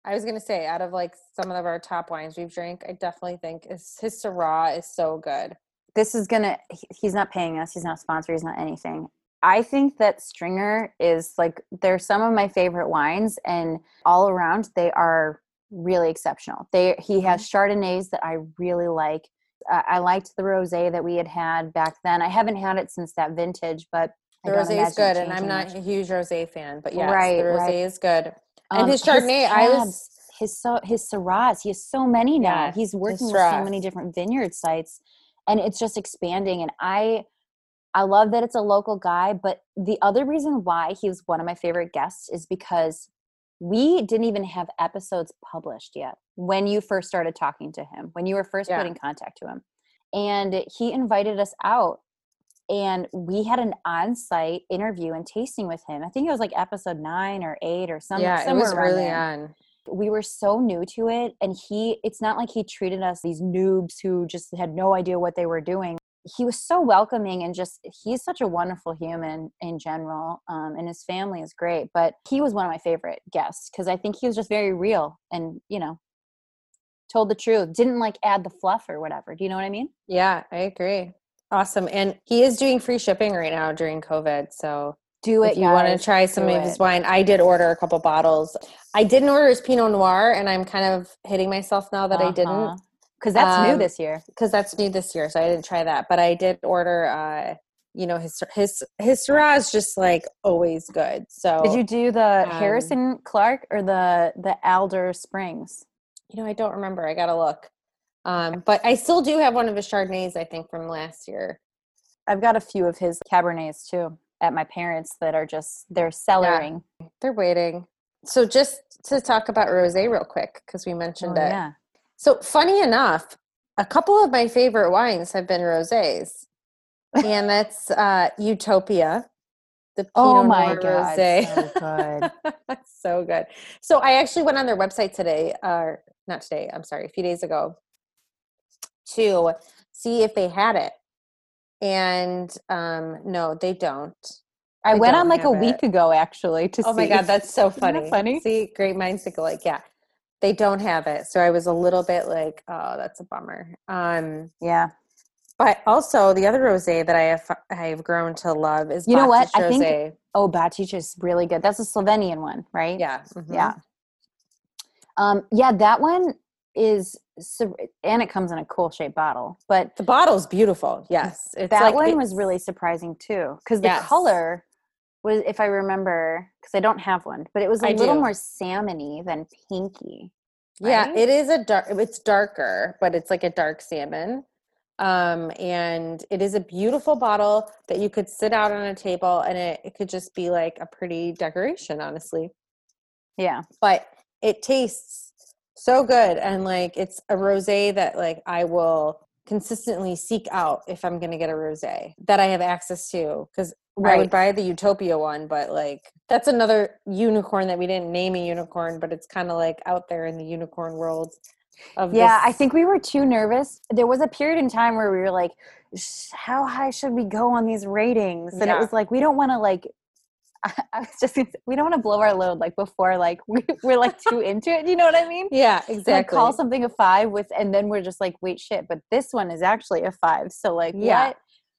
I was gonna say, out of like some of our top wines we've drank, I definitely think is his Syrah is so good. this is gonna he's not paying us he's not sponsored he's not anything i think that stringer is like they're some of my favorite wines and all around they are really exceptional they he has chardonnays that i really like uh, i liked the rosé that we had had back then i haven't had it since that vintage but The rosé is good, and I'm not much. a huge rosé fan, but yes, Right, the rosé right. is good. And Um, his Chardonnay, I was- his so his Syrahs. He has so many now. Yeah, He's working with so many different vineyard sites, and it's just expanding. And I, I love that it's a local guy. But the other reason why he was one of my favorite guests is because we didn't even have episodes published yet when you first started talking to him, when you were first Yeah. put in contact to him, and he invited us out. And we had an on-site interview and tasting with him. I think it was like episode nine or eight or something. yeah, it somewhere was around early there on. we were so new to it and he it's not like he treated us these noobs who just had no idea what they were doing he was so welcoming and just he's such a wonderful human in general um, and his family is great but he was one of my favorite guests because i think he was just very real and you know told the truth didn't like add the fluff or whatever do you know what i mean? Yeah i agree awesome and he is doing free shipping right now during covid so do it if you want to try some of his wine i did order a couple bottles. I didn't order his pinot noir and i'm kind of hitting myself now that uh-huh. i didn't because that's um, new this year. Because that's new this year, so I didn't try that. But I did order. uh you know his his his Syrah is just like always good. So did you do the um, Harrison Clarke or the the Alder Springs? You know, I don't remember. I gotta look. Um, but I still do have one of his Chardonnays. I think from last year. I've got a few of his Cabernets too at my parents that are just they're cellaring. Yeah, they're waiting. So just to talk about rosé real quick because we mentioned oh, it. Yeah. So funny enough, a couple of my favorite wines have been rosés, and that's uh, Utopia. The oh Pinot oh my Noir god, rosé. so good, so good. So I actually went on their website today, or uh, not today. I'm sorry, a few days ago, to see if they had it, and um, no, they don't. I went on like a week it. ago actually to oh see. my god, that's so funny. That funny. See, great minds think alike. Yeah they don't have it. So i was a little bit like oh that's a bummer. Um yeah. but also the other rosé that i have i've grown to love is you know what? I think oh Batič is really good. That's a slovenian one right? Yeah mm-hmm. yeah. Um yeah that one is and it comes in a cool shaped bottle but the bottle's beautiful. Yes. It's that like, one was really surprising too because the yes. color was if I remember because I don't have one, but it was a I little do. more salmony than pinky. Right? Yeah, it is a dark. It's darker, but it's like a dark salmon. Um, and it is a beautiful bottle that you could sit out on a table, and it, it could just be like a pretty decoration, honestly. Yeah, but it tastes so good, and like it's a rosé that like I will consistently seek out if I'm going to get a rosé that I have access to because right. I would buy the Utopia one, but like that's another unicorn that we didn't name a unicorn, but it's kind of like out there in the unicorn world. Of yeah, this. I think we were too nervous. There was a period in time where we were like, how high should we go on these ratings? And yeah. it was like, we don't want to like I was just we don't want to blow our load like before like we, are like too into it. You know what I mean? Yeah, exactly. like call something a five with, and then we're just like, wait, shit, but this one is actually a five. So like, yeah. what?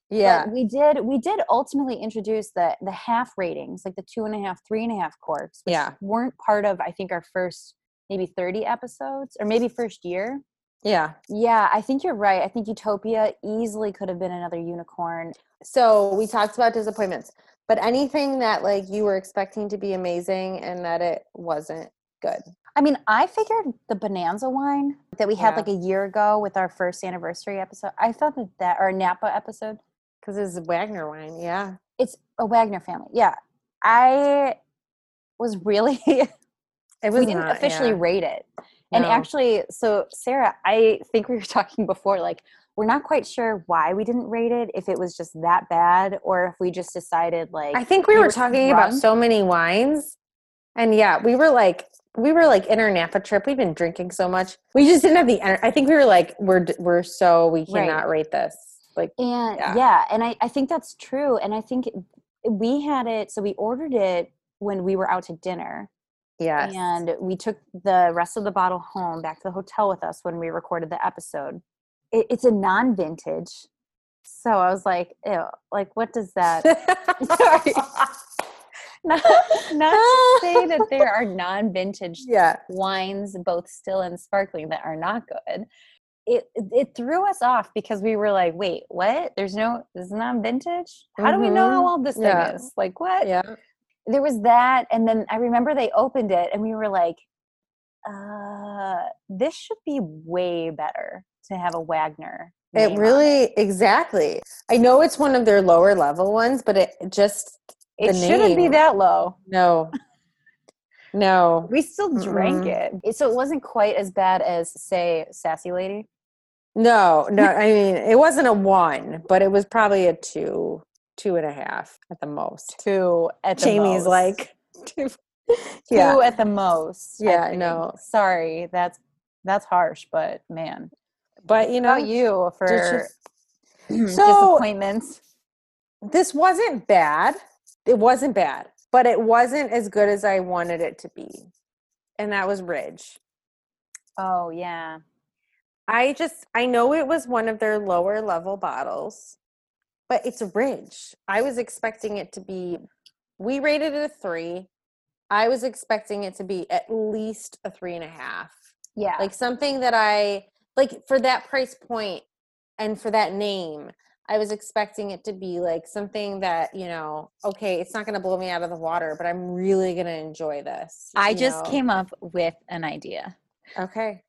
Yeah, but we did. We did ultimately introduce the the half ratings, like the two and a half, three and a half corks. yeah, weren't part of I think our first maybe thirty episodes or maybe first year. Yeah, yeah. I think you're right. I think Utopia easily could have been another unicorn. So we talked about disappointments but anything that like you were expecting to be amazing and that it wasn't good i mean i figured the bonanza wine that we had yeah. like a year ago with our first anniversary episode i thought that that or napa episode because it's a wagner wine yeah it's a wagner family yeah i was really it was we didn't not, officially yeah. rate it and no. actually so sarah i think we were talking before like we're not quite sure why we didn't rate it if it was just that bad or if we just decided like i think we, we were, were, talking about so many wines and yeah we were like we were like in our napa trip we've been drinking so much we just didn't have the energy. i think we were like we're we're so we cannot right. rate this like and yeah. yeah and I, I think that's true and i think we had it so we ordered it when we were out to dinner yeah and we took the rest of the bottle home back to the hotel with us when we recorded the episode it, it's a non-vintage. So I was like, ew, like what does that sorry. not, not to say that there are non-vintage yeah. wines, both still and sparkling, that are not good. It it threw us off because we were like, wait, what? There's no this is not vintage? How mm-hmm. do we know how mm-hmm. old this yeah. thing is? Like what? Yeah. There was that, and then I remember they opened it and we were like, uh, this should be way better to have a Wagner. It really it. exactly. I know it's one of their lower level ones, but it just it shouldn't be that low. No. No. We still drank mm it. So it wasn't quite as bad as say Sassy Lady. No, no, I mean it wasn't a one, but it was probably a two, two and a half at the most. Two at Jamie's most. like two Yeah. two at the most. Yeah, think. no. Sorry, that's that's harsh, but man. But you know, you for So- disappointments? this wasn't bad. It wasn't bad, but it wasn't as good as I wanted it to be. And that was Ridge. Oh yeah. I just I know it was one of their lower level bottles, but it's Ridge. I was expecting it to be we rated it a three. I was expecting it to be at least a three and a half. Yeah. Like something that I like for that price point and for that name. I was expecting it to be like something that, you know, okay, it's not going to blow me out of the water, but I'm really going to enjoy this. I just know? came up with an idea. Okay.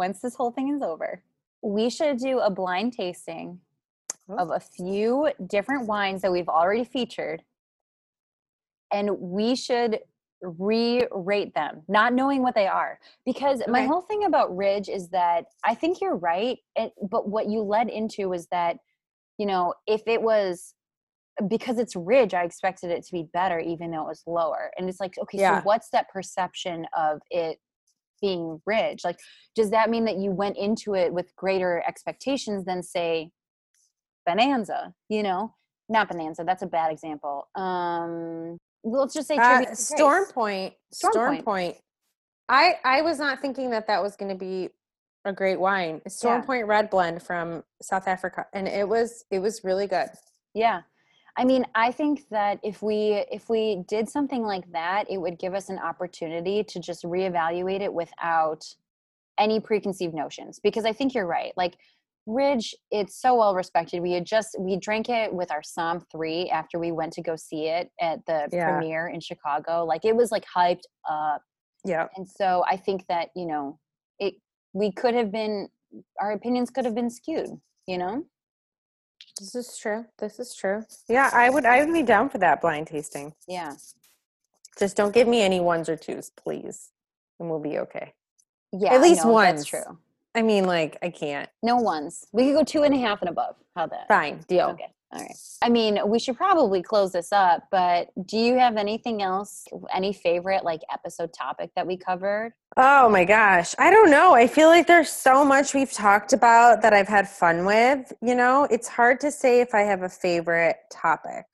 Once this whole thing is over, we should do a blind tasting Oh. of a few different wines that we've already featured. And we should re-rate them, not knowing what they are. Because my whole thing about Ridge is that I think you're right. It, but what you led into was that, you know, if it was because it's Ridge, I expected it to be better, even though it was lower. And it's like, okay, Yeah. so what's that perception of it being Ridge Like, does that mean that you went into it with greater expectations than, say, Bonanza? You know, not Bonanza. That's a bad example. Um, let's just say Uh, Storm Point. Storm Storm, Point. Point. I I was not thinking that that was going to be a great wine. Storm Yeah. Point Red Blend from South Africa, and it was it was really good. Yeah. I mean, I think that if we if we did something like that, it would give us an opportunity to just reevaluate it without any preconceived notions because I think you're right. Like Ridge, it's so well respected. We had just we drank it with our SOMM 3 after we went to go see it at the Yeah. premiere in Chicago. Like it was like hyped up. Yeah. And so I think that, you know, it we could have been our opinions could have been skewed, you know? This is true. This is true. Yeah, I would I would be down for that blind tasting. Yeah. Just don't give me any ones or twos, please, and we'll be okay. Yeah. At least know, ones. That's true. I mean, like I can't. No ones. We could go two and a half and above. How that? Fine, deal. Okay. All right. I mean, we should probably close this up, but do you have anything else, any favorite like episode topic that we covered? Oh my gosh. I don't know. I feel like there's so much we've talked about that I've had fun with. You know, it's hard to say if I have a favorite topic.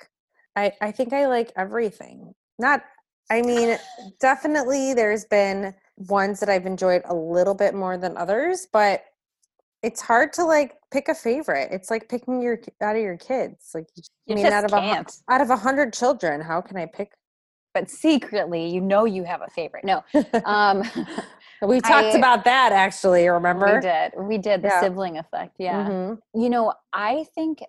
I, I think I like everything. Not, I mean, definitely there's been ones that I've enjoyed a little bit more than others, but it's hard to like pick a favorite. It's like picking your out of your kids. Like, I You mean, just out of a can't. out of a hundred children, how can I pick? But secretly, you know you have a favorite. No. Um we talked I- about that actually. Remember? we did. We did the Yeah. sibling effect. Yeah. Mhm. You know, I think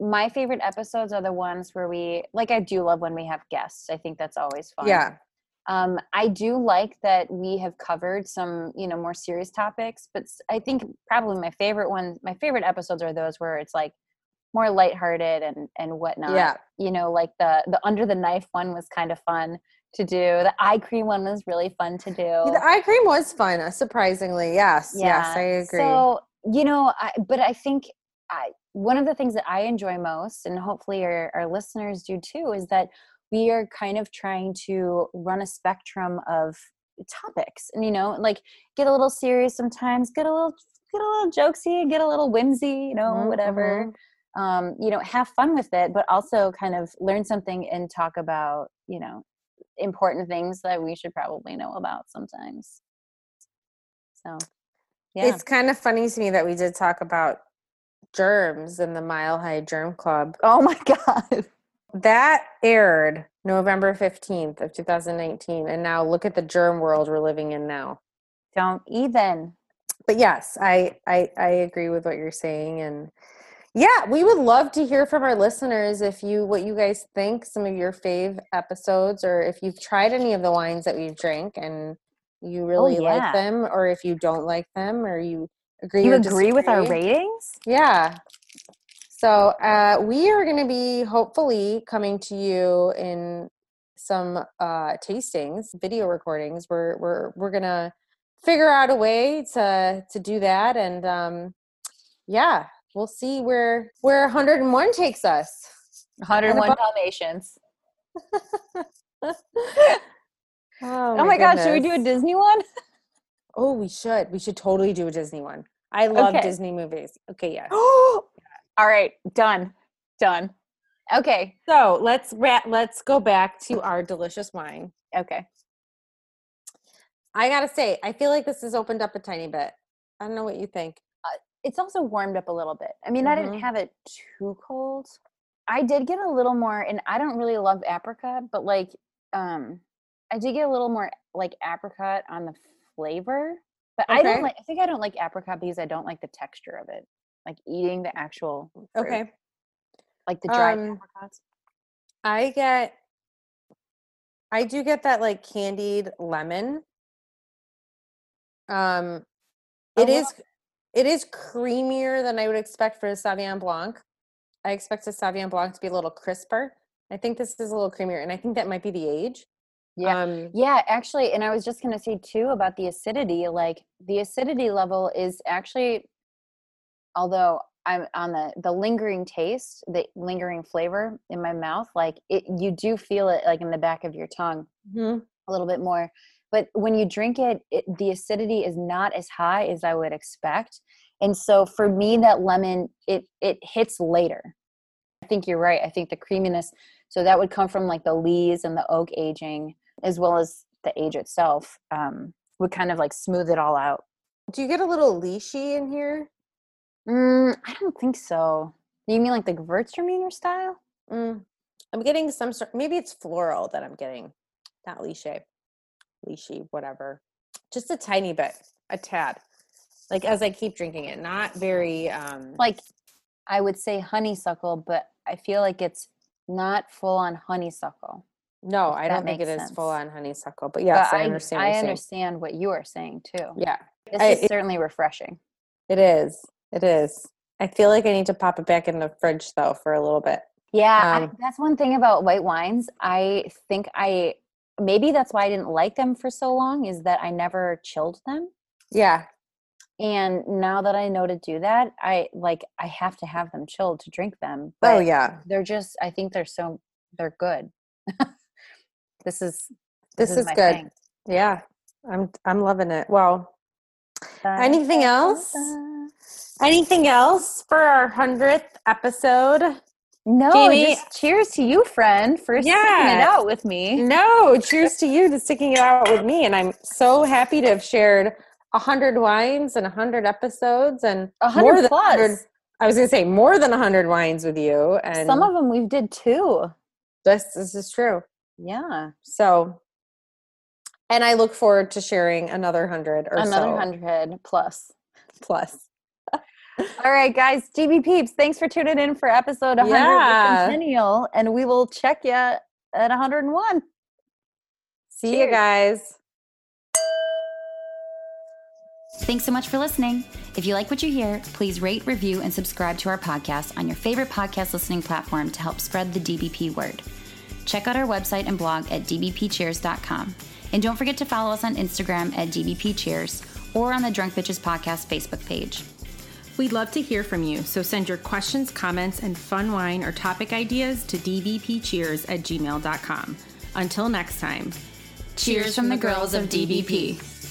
my favorite episodes are the ones where we like I do love when we have guests. I think that's always fun. Yeah. Um, I do like that we have covered some, you know, more serious topics, but I think probably my favorite one, my favorite episodes are those where it's like more lighthearted and and whatnot. Yeah. You know, like the the under the knife one was kind of fun to do. The eye cream one was really fun to do. The eye cream was fun, uh, surprisingly. Yes, yes, I agree. So you know, I, but I think I one of the things that I enjoy most, and hopefully our, our listeners do too, is that we are kind of trying to run a spectrum of topics, and you know, like get a little serious sometimes, get a little get a little jokesy, get a little whimsy, you know, Mhm, whatever. Um, you know, have fun with it, but also kind of learn something and talk about, you know, important things that we should probably know about sometimes. So, yeah. It's kind of funny to me that we did talk about germs in the Mile High Germ Club. Oh my god. That aired November 15th of 2019 and now look at the germ world we're living in now. Don't even. But yes, I I I agree with what you're saying and yeah, we would love to hear from our listeners if you what you guys think some of your fave episodes or if you've tried any of the wines that we've drank and you oh, really yeah. like them or if you don't like them or you agree You agree with our ratings? Yeah. So uh, we are going to be hopefully coming to you in some uh, tastings, video recordings. We're we're we're gonna figure out a way to to do that, and um, yeah, we'll see where where 101 takes us. 101 Dalmatians. Oh, Oh my gosh, should we do a Disney one? Oh, we should. We should totally do a Disney one. I love Okay. Disney movies. Okay, yes. All right, done. Done. Okay. So let's let's go back to our delicious wine. Okay. I gotta say, I feel like this has opened up a tiny bit. I don't know what you think. It's also warmed up a little bit. I mean, I didn't Mhm. have it too cold. I did get a little more, and I don't really love apricot, but like, um, I did get a little more like apricot on the flavor. But I don't like. I think I don't like apricot because I don't like the texture of it, like eating the actual. fruit, Okay, Like the dried Um, apricots. I get, I do get that like candied lemon. Um, it is, it is creamier than I would expect for a Sauvignon Blanc. I expect a Sauvignon Blanc to be a little crisper. I think this is a little creamier, and I think that might be the age. Yeah. Um, Yeah, actually, and I was just going to say too about the acidity. Like the acidity level is actually, although I'm on the the lingering taste, the lingering flavor in my mouth, like it, you do feel it like in the back of your tongue mhm. a little bit more. But when you drink it, it the acidity is not as high as I would expect, and so for me, that lemon it it hits later. I think you're right. I think the creaminess. So that would come from like the lees and the oak aging, as well as the age itself, um, would kind of like smooth it all out. Do you get a little lychee in here? Mm, I don't think so. You mean like the Gewürztraminer style? Mm, I'm getting some sort. Maybe it's floral that I'm getting, not lychee, lychee, whatever. Just a tiny bit, a tad. Like as I keep drinking it, not very. um Like I would say honeysuckle, but I feel like it's not full on honeysuckle. No, I don't think it makes is full on honeysuckle. But yes, but I understand. I, what you're saying. understand what you are saying too. Yeah, This I- is it- certainly refreshing. it is. It is. I feel like I need to pop it back in the fridge though for a little bit. Yeah, I, Um, that's one thing about white wines. I think I maybe that's why I didn't like them for so long is that I never chilled them. Yeah, And now that I know to do that, I like I have to have them chilled to drink them. Oh yeah. they're just I think they're so they're good. this is This, is, my good. thing. Yeah. I'm I'm loving it. Well, Anything else? Anything else for our 100th episode? No, Jamie- just cheers to you, friend, for sticking it out with me. No, cheers to you to sticking it out with me. And I'm so happy to have shared a hundred wines and a hundred episodes and hundred than plus. 100 I was gonna say more than a hundred wines with you. And Some of them we've did too. this this is true. Yeah, So and I look forward to sharing another hundred or another so hundred plus. plus. All right, guys, DB peeps, thanks for tuning in for episode 100 Yeah. Centennial, and we will check you at 101. See you guys. Thanks so much for listening. If you like what you hear, please rate, review, and subscribe to our podcast on your favorite podcast listening platform to help spread the DBP word. Check out our website and blog at dbpcheers.com. And don't forget to follow us on Instagram at dbpcheers or on the Drunk Bitches Podcast Facebook page. We'd love to hear from you, so send your questions, comments, and fun wine or topic ideas to dbpcheers at gmail.com. Until next time, Cheers from the girls of DBP.